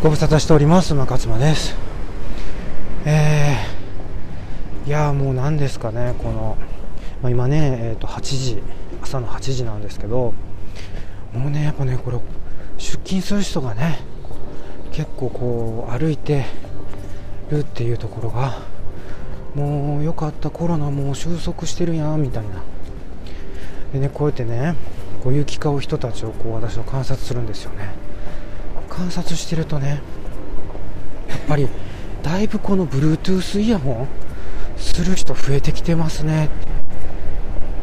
ご無沙汰しております中妻です。えー、いやもう何ですかねこの、まあ、今ね、えー、と8時朝の8時なんですけどもうねやっぱねこれ出勤する人がね結構こう歩いてるっていうところがもうよかったコロナもう収束してるやんみたいな。でねこうやってねこう行き交う人たちをこう私は観察するんですよね。観察してるとねやっぱりだいぶこの Bluetooth イヤホンする人増えてきてますね、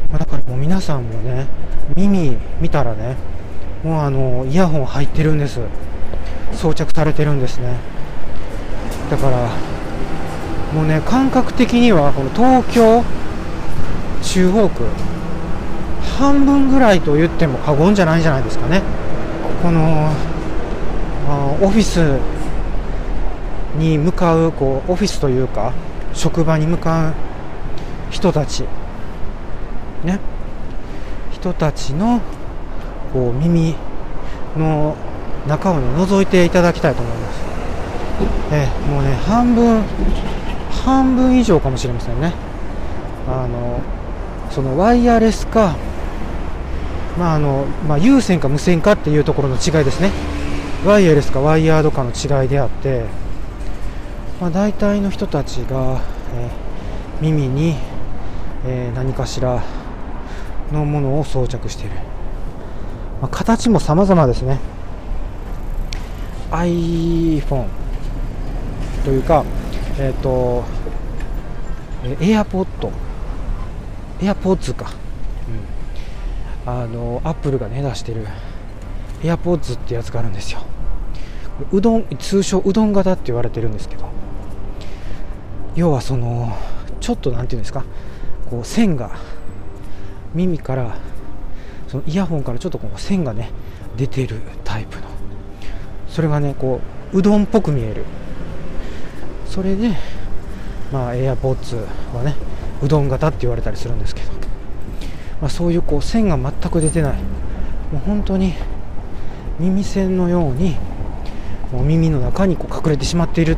まあ、だからもう皆さんもね耳見たらねもうあのイヤホン入ってるんです。装着されてるんですね。だからもうね感覚的にはこの東京中央区半分ぐらいと言っても過言じゃないんじゃないですかね。このオフィスに向かうこうオフィスというか職場に向かう人たち。ね。人たちのこう耳の中を、ね、覗いていただきたいと思います、えもうね半分半分以上かもしれませんね。あのそのワイヤレスかまああのまあ、有線か無線かっていうところの違いですね。ワイヤレスかワイヤードかの違いであって、まあ、大体の人たちが、えー、耳に、えー、何かしらのものを装着している、まあ、形も様々ですね。iPhone というかえっ、ー、とエアポッド。エアポッツか、うん、あのアップルがね出してるエアポッツってやつがあるんですよ。うどん通称うどん型って言われてるんですけど要はそのちょっと何て言うんですかこう線が耳からそのイヤホンからちょっとこう線がね出てるタイプの。それがねこううどんっぽく見える。それでまあ AirPods はねうどん型って言われたりするんですけど、まあ、そういうこう線が全く出てない。もう本当に耳栓のようにもう耳の中にこう隠れてしまっている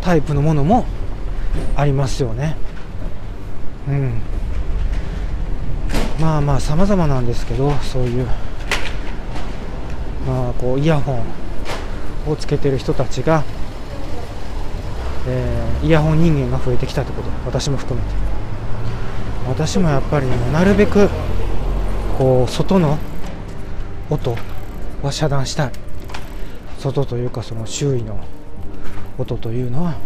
タイプのものもありますよね。うん、まあまあ様々なんですけどそういうまあこうイヤホンをつけてる人たちが、えー、イヤホン人間が増えてきたってこと私も含めて。私もやっぱり、ね、なるべくこう外の音は遮断したい。外というかその周囲の音というのは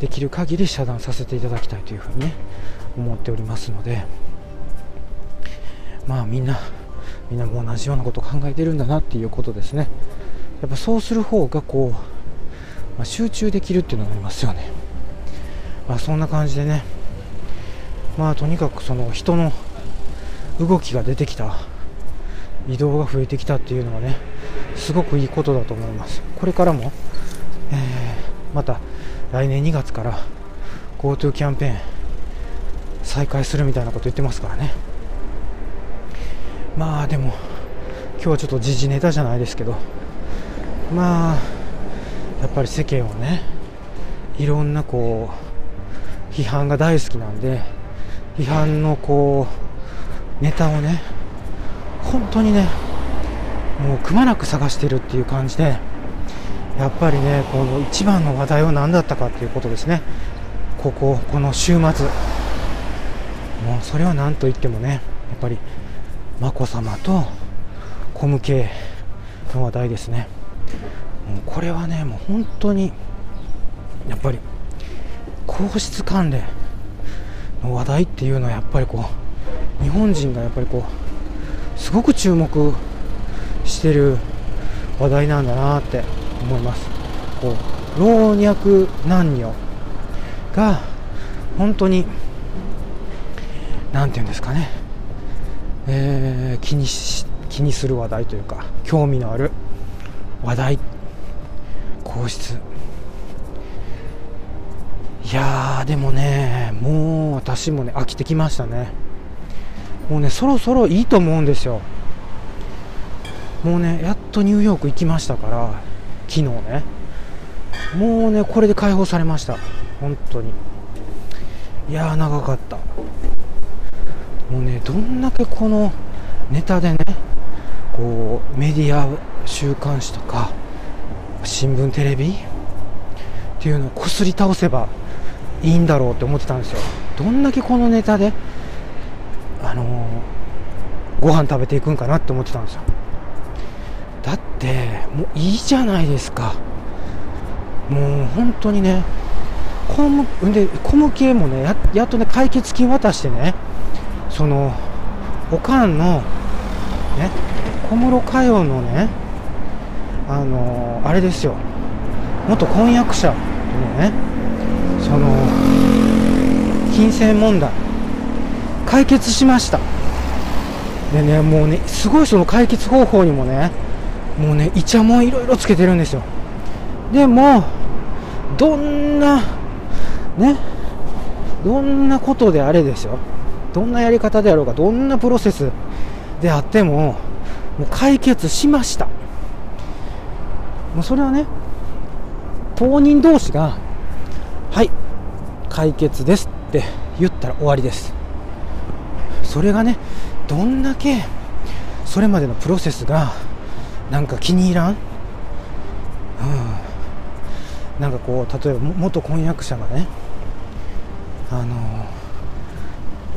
できる限り遮断させていただきたいというふうにね思っておりますのでまあみんなみんなも同じようなことを考えてるんだなっていうことですね。やっぱそうする方がこう、まあ、集中できるっていうのがありますよね。まあそんな感じでね。まあとにかくその人の動きが出てきた移動が増えてきたっていうのはねすごくいいことだと思います。これからも、えー、また来年2月から GoTo キャンペーン再開するみたいなこと言ってますからね。まあでも今日はちょっと時事ネタじゃないですけどまあやっぱり世間はねいろんなこう批判が大好きなんで批判のこうネタをね本当にねもうくまなく探してるっていう感じでやっぱりねこの一番の話題は何だったかっていうことですね。こここの週末。もうそれは何と言ってもねやっぱり眞子さまとコム系の話題ですね。もうこれはねもう本当にやっぱり皇室関連の話題っていうのはやっぱりこう日本人がやっぱりこうすごく注目してる話題なんだなって思います。こう老若男女が本当に何て言うんですかね、えー、気にし気にする話題というか興味のある話題。皇室。いやーでもねもう私もね飽きてきましたね。もうねそろそろいいと思うんですよ。もうねやっとニューヨーク行きましたから昨日ね。もうねこれで解放されました。本当に。いやー長かった。もうねどんだけこのネタでねこうメディア週刊誌とか新聞テレビっていうのをこすり倒せばいいんだろうって思ってたんですよ。どんだけこのネタであのー、ご飯食べていくんかなって思ってたんですよ。だってもういいじゃないですか。もう本当にねコムでコム系もねややっとね解決金渡してねそのおかんのね小室佳代のねあのー、あれですよ。元婚約者のねその金銭問題解決しました。でねもうねすごいその解決方法にもねもうねイチャモンいろいろつけてるんですよ。でもどんなねどんなことであれですよ。どんなやり方であろうかどんなプロセスであってももう解決しました。もうそれはね当人同士がはい解決ですって言ったら終わりです。それがねどんだけそれまでのプロセスがなんか気に入らん、うん、なんかこう例えば元婚約者がねあの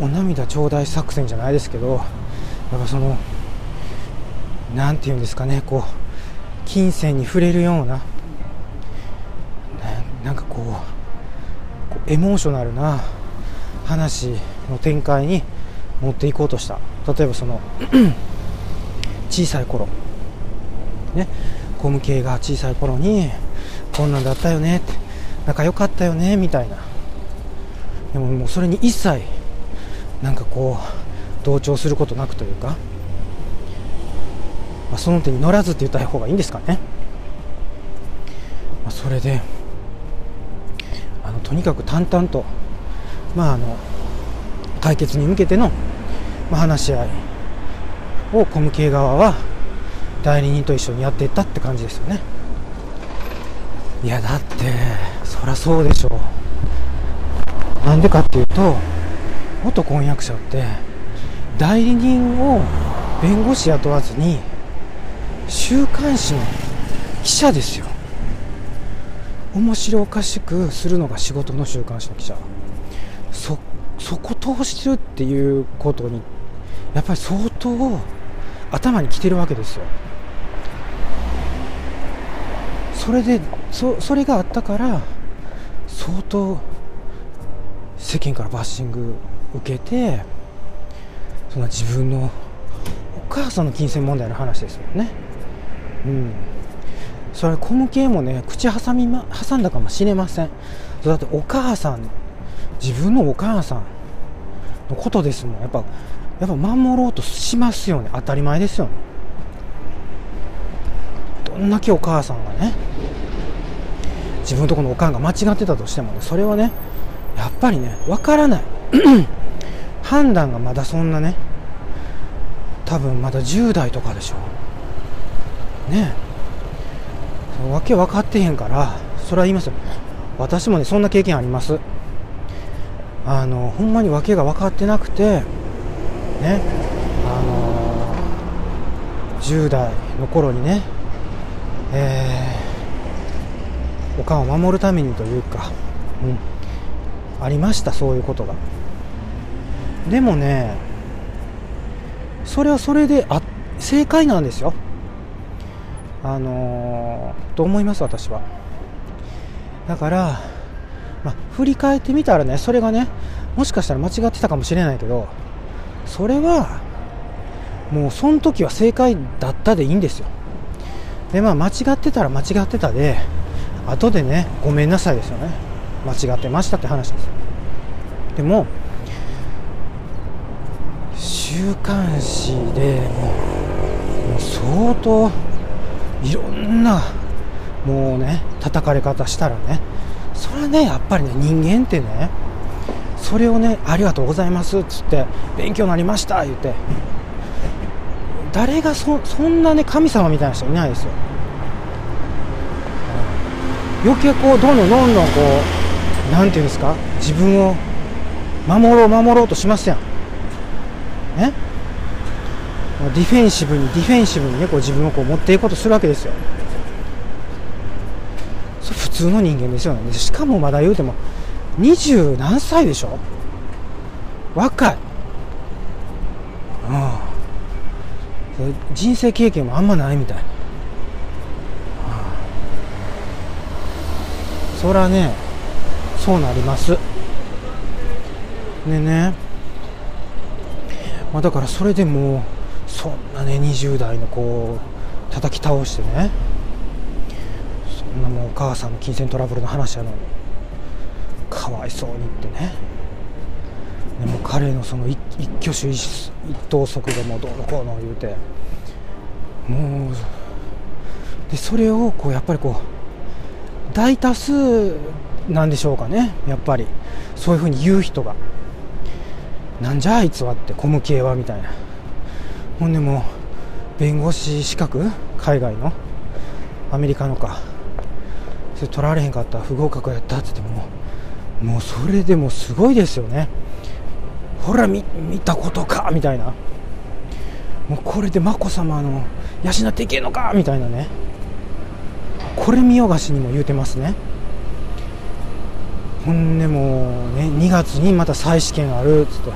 お涙頂戴作戦じゃないですけどやっぱその何て言うんですかねこう金銭に触れるようななんかこうエモーショナルな話の展開に持っていこうとした。例えばその 小さい頃。ねコム系が小さい頃にこんなんだったよねって仲良かったよねみたいな。でももうそれに一切なんかこう同調することなくというか、まあ、その手に乗らずって言った方がいいんですかね、まあ、それであのとにかく淡々とまああの解決に向けての、まあ、話し合いをコム系側は代理人と一緒にやっていったって感じですよね。いやだってそりゃそうでしょう。なんでかっていうと元婚約者って代理人を弁護士雇わずに週刊誌の記者ですよ。面白おかしくするのが仕事の週刊誌の記者。そそこ通してるっていうことにやっぱり相当頭にきてるわけですよ。それでそそれがあったから相当世間からバッシング受けてその自分のお母さんの金銭問題の話ですもんね。うん。それ小向けもね口挟み、ま、挟んだかもしれません。だってお母さん自分のお母さんのことですもん。やっぱやっぱ守ろうとしますよね。当たり前ですよね。どんだけお母さんがね。自分のとこのおかんが間違ってたとしてもねそれはねやっぱりね分からない。判断がまだそんなね多分まだ10代とかでしょねわけ分かってへんからそれは言いますよ。私もねそんな経験あります。あのほんまに訳が分かってなくてねあの10代の頃にねえー、おかんを守るためにというか、うん、ありましたそういうことが。でもねそれはそれであ正解なんですよ。あのー、と思います私は。だからまあ、振り返ってみたらねそれがねもしかしたら間違ってたかもしれないけどそれはもうその時は正解だったでいいんですよ。でまあ間違ってたら間違ってたで後でねごめんなさいですよね。間違ってましたって話です。でも週刊誌でもう相当いろんなもうね叩かれ方したらねそれはねやっぱりね人間ってねそれをねありがとうございますっつって勉強になりました言って誰がそんなね神様みたいな人いないですよ。余計こうどんどんどんどんこう何て言うんですか？自分を守ろう守ろうとしますやん。ね？ディフェンシブにディフェンシブにねこう自分をこう持っていこうとするわけですよ。それ普通の人間ですよね。しかもまだ言うても20何歳でしょ？若い。うん。人生経験もあんまないみたい。な、そらねそうなります。でねまあ、だからそれでもそんなね20代の子を叩き倒してね。そんなもうお母さんの金銭トラブルの話やのにかわいそうにってね。でも彼のその一挙手一投足でもどうのこうの言うて。もうでそれをこうやっぱりこう大多数なんでしょうかねやっぱり。そういうふうに言う人が。なんじゃあいつはってコム系はみたいな。ほんでも弁護士資格？海外の？アメリカのか。それ取られへんかった不合格やったって言ってももうそれでもすごいですよね。ほら見たことか？みたいな。もうこれで眞子さまの養っていけんのか？みたいなね。これ見よがしにも言うてますね。ほんでもうね2月にまた再試験あるっつって。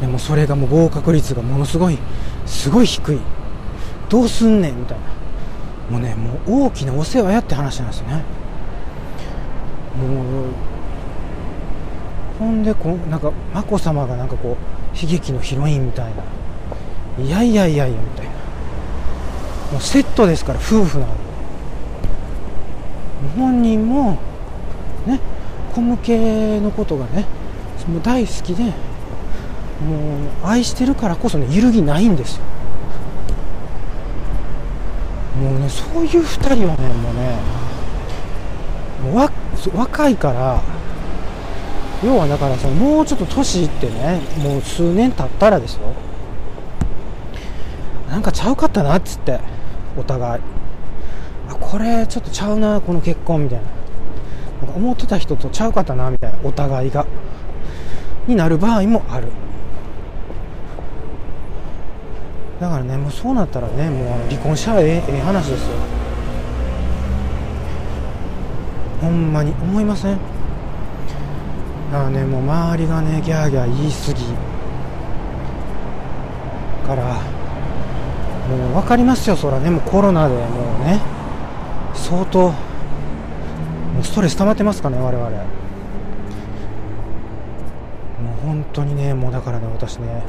でもそれがもう合格率がものすごいすごい低い。どうすんねんみたいな。もうねもう大きなお世話やって話なんですよね。もうほんでこうなんか眞子さまがなんかこう悲劇のヒロインみたいな。いやいやいやいやみたいな。もうセットですから夫婦なの本人もね小向けのことがねもう大好きでもう愛してるからこそね揺るぎないんですよ。もうねそういう2人はねもうねもうわ若いから要はだからそのもうちょっと年いってねもう数年経ったらですよ。なんかちゃうかったなっつってお互い。これちょっとちゃうなこの結婚みたいな。なんか思ってた人とちゃうかったなみたいなお互いがになる場合もある。だからねもうそうなったらねもう離婚しちゃえええ話ですよ。ほんまに思いません？だからねもう周りがねギャーギャー言い過ぎ。からもう分かりますよそらね。もうコロナでもうね。相当もうストレス溜まってますかね我々。もう本当にねもうだからね私ね。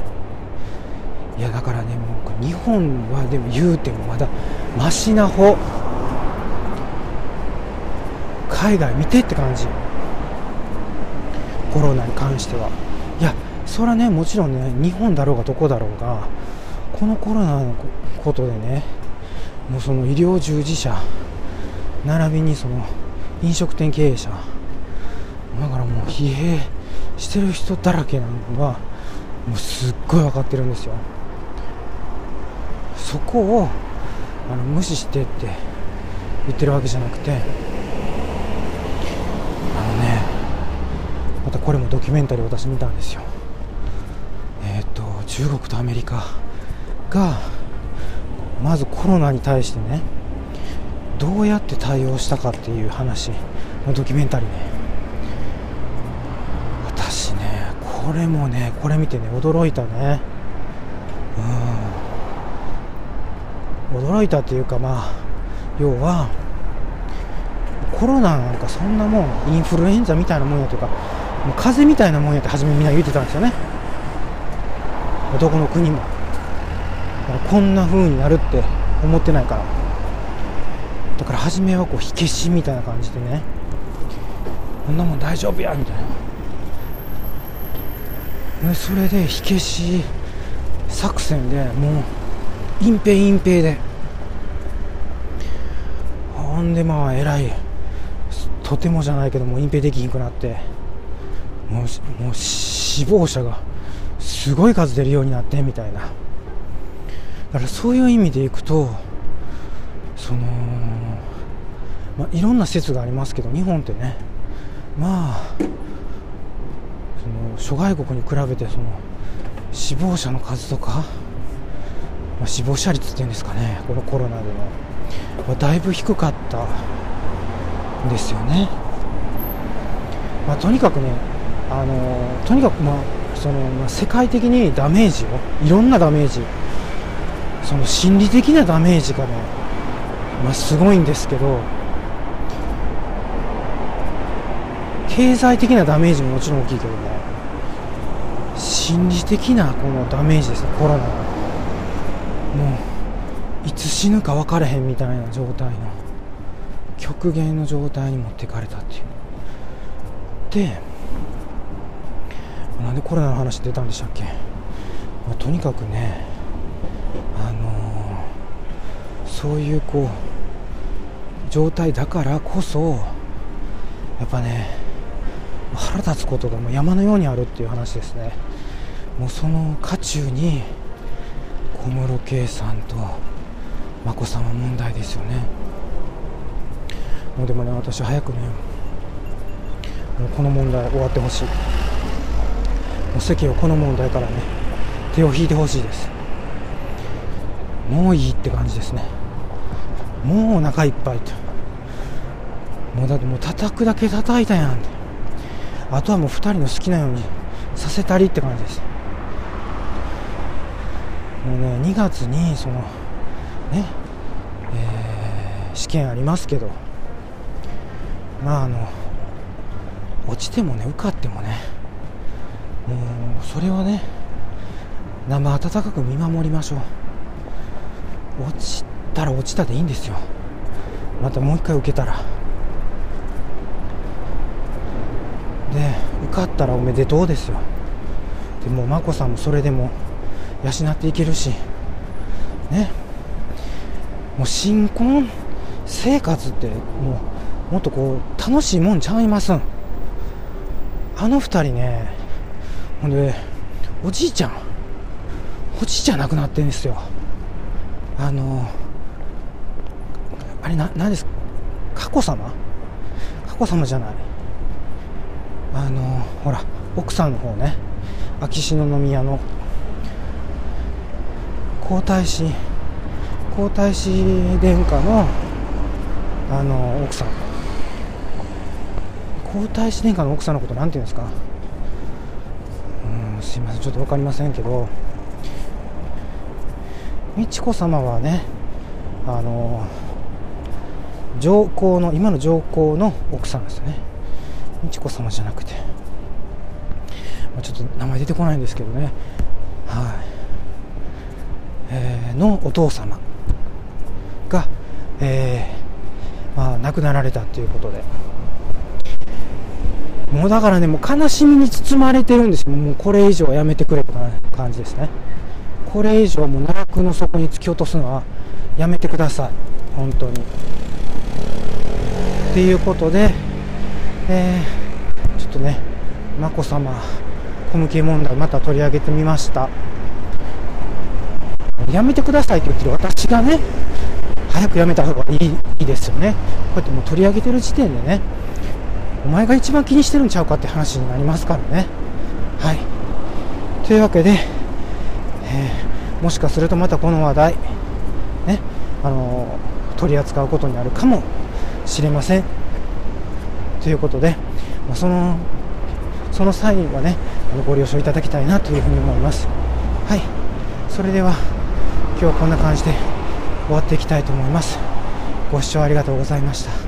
いやだからねもう日本はでも言うてもまだマシな方海外見てって感じ。コロナに関しては。いやそれはねもちろんね日本だろうがどこだろうがこのコロナのことでねもうその医療従事者並びにその飲食店経営者。だからもう疲弊してる人だらけなのはもうすっごい分かってるんですよ。そこをあの無視してって言ってるわけじゃなくてあのねまたこれもドキュメンタリー私見たんですよ。えっ、ー、と中国とアメリカがまずコロナに対してねどうやって対応したかっていう話のドキュメンタリーね。私ねこれもねこれ見てね驚いたね。うん。驚いたっていうかまあ要はコロナなんかそんなもんインフルエンザみたいなもんやとかもう風邪みたいなもんやって初めみんな言ってたんですよね。どこの国も。こんな風になるって思ってないから。だから初めはこう火消しみたいな感じでね。こんなもん大丈夫やみたいな。それで火消し作戦でもう隠蔽隠蔽で。ほんでまあ偉いとてもじゃないけども隠蔽できひんくなって。もうもう死亡者がすごい数出るようになってみたいな。だからそういう意味でいくとそのまあ、いろんな説がありますけど日本ってねまあその諸外国に比べてその死亡者の数とか、まあ、死亡者率っていうんですかねこのコロナでの、まあ、だいぶ低かったんですよね、まあ、とにかくねあのとにかくまあその、まあ、世界的にダメージをいろんなダメージその心理的なダメージがね、まあ、すごいんですけど経済的なダメージももちろん大きいけどね心理的なこのダメージですねコロナが。もういつ死ぬか分からへんみたいな状態の極限の状態に持っていかれたっていう。でなんでコロナの話出たんでしたっけ、まあ、とにかくねあのー、そういうこう状態だからこそやっぱね腹立つことがもう山のようにあるっていう話ですね。もうその渦中に小室圭さんと眞子さま問題ですよね。もうでもね私早くねもうこの問題終わってほしい。もう世間をこの問題からね手を引いてほしいです。もういいって感じですね。もうお腹いっぱいと。もうだってもう叩くだけ叩いたやんあとはもう2人の好きなようにさせたりって感じです。もうね2月にそのね、えー、試験ありますけど。まああの落ちてもね受かってもね。もうそれはね生温かく見守りましょう。落ちたら落ちたでいいんですよ。またもう一回受けたら。で受かったらおめでとうですよ。でも眞子さんもそれでも養っていけるし。ね。もう新婚生活ってもうもっとこう楽しいもんちゃいますん。あの二人ねほんでおじいちゃん。おじいちゃん亡くなってんですよ。あのあれな何ですか？佳子さま佳子さまじゃない。あのほら奥さんの方ね。秋篠宮の。皇太子皇太子殿下のあの奥さん。皇太子殿下の奥さんのことなんて言うんですか？うんすいません。ちょっと分かりませんけど。美智子さまはねあの上皇の今の上皇の奥さんですね。美智子さまじゃなくて、まあ、ちょっと名前出てこないんですけどね。はい。えー、のお父様が、えー、まあ、亡くなられたということで。もうだからねもう悲しみに包まれてるんですよ。もうこれ以上はやめてくれとか感じですね。これ以上もう奈落の底に突き落とすのはやめてください。本当に。っていうことで、えー、ちょっとね眞子さま小向き問題また取り上げてみました。やめてくださいって言ってる私がね早くやめた方がいいいいですよね。こうやってもう取り上げてる時点でねお前が一番気にしてるんちゃうかって話になりますからね。はい。というわけで、えー、もしかするとまたこの話題ねあのー、取り扱うことになるかもしれません。ということで、まあ、そのその際はねあのご了承いただきたいなというふうに思います。はい。それでは今日はこんな感じで終わっていきたいと思います。ご視聴ありがとうございました。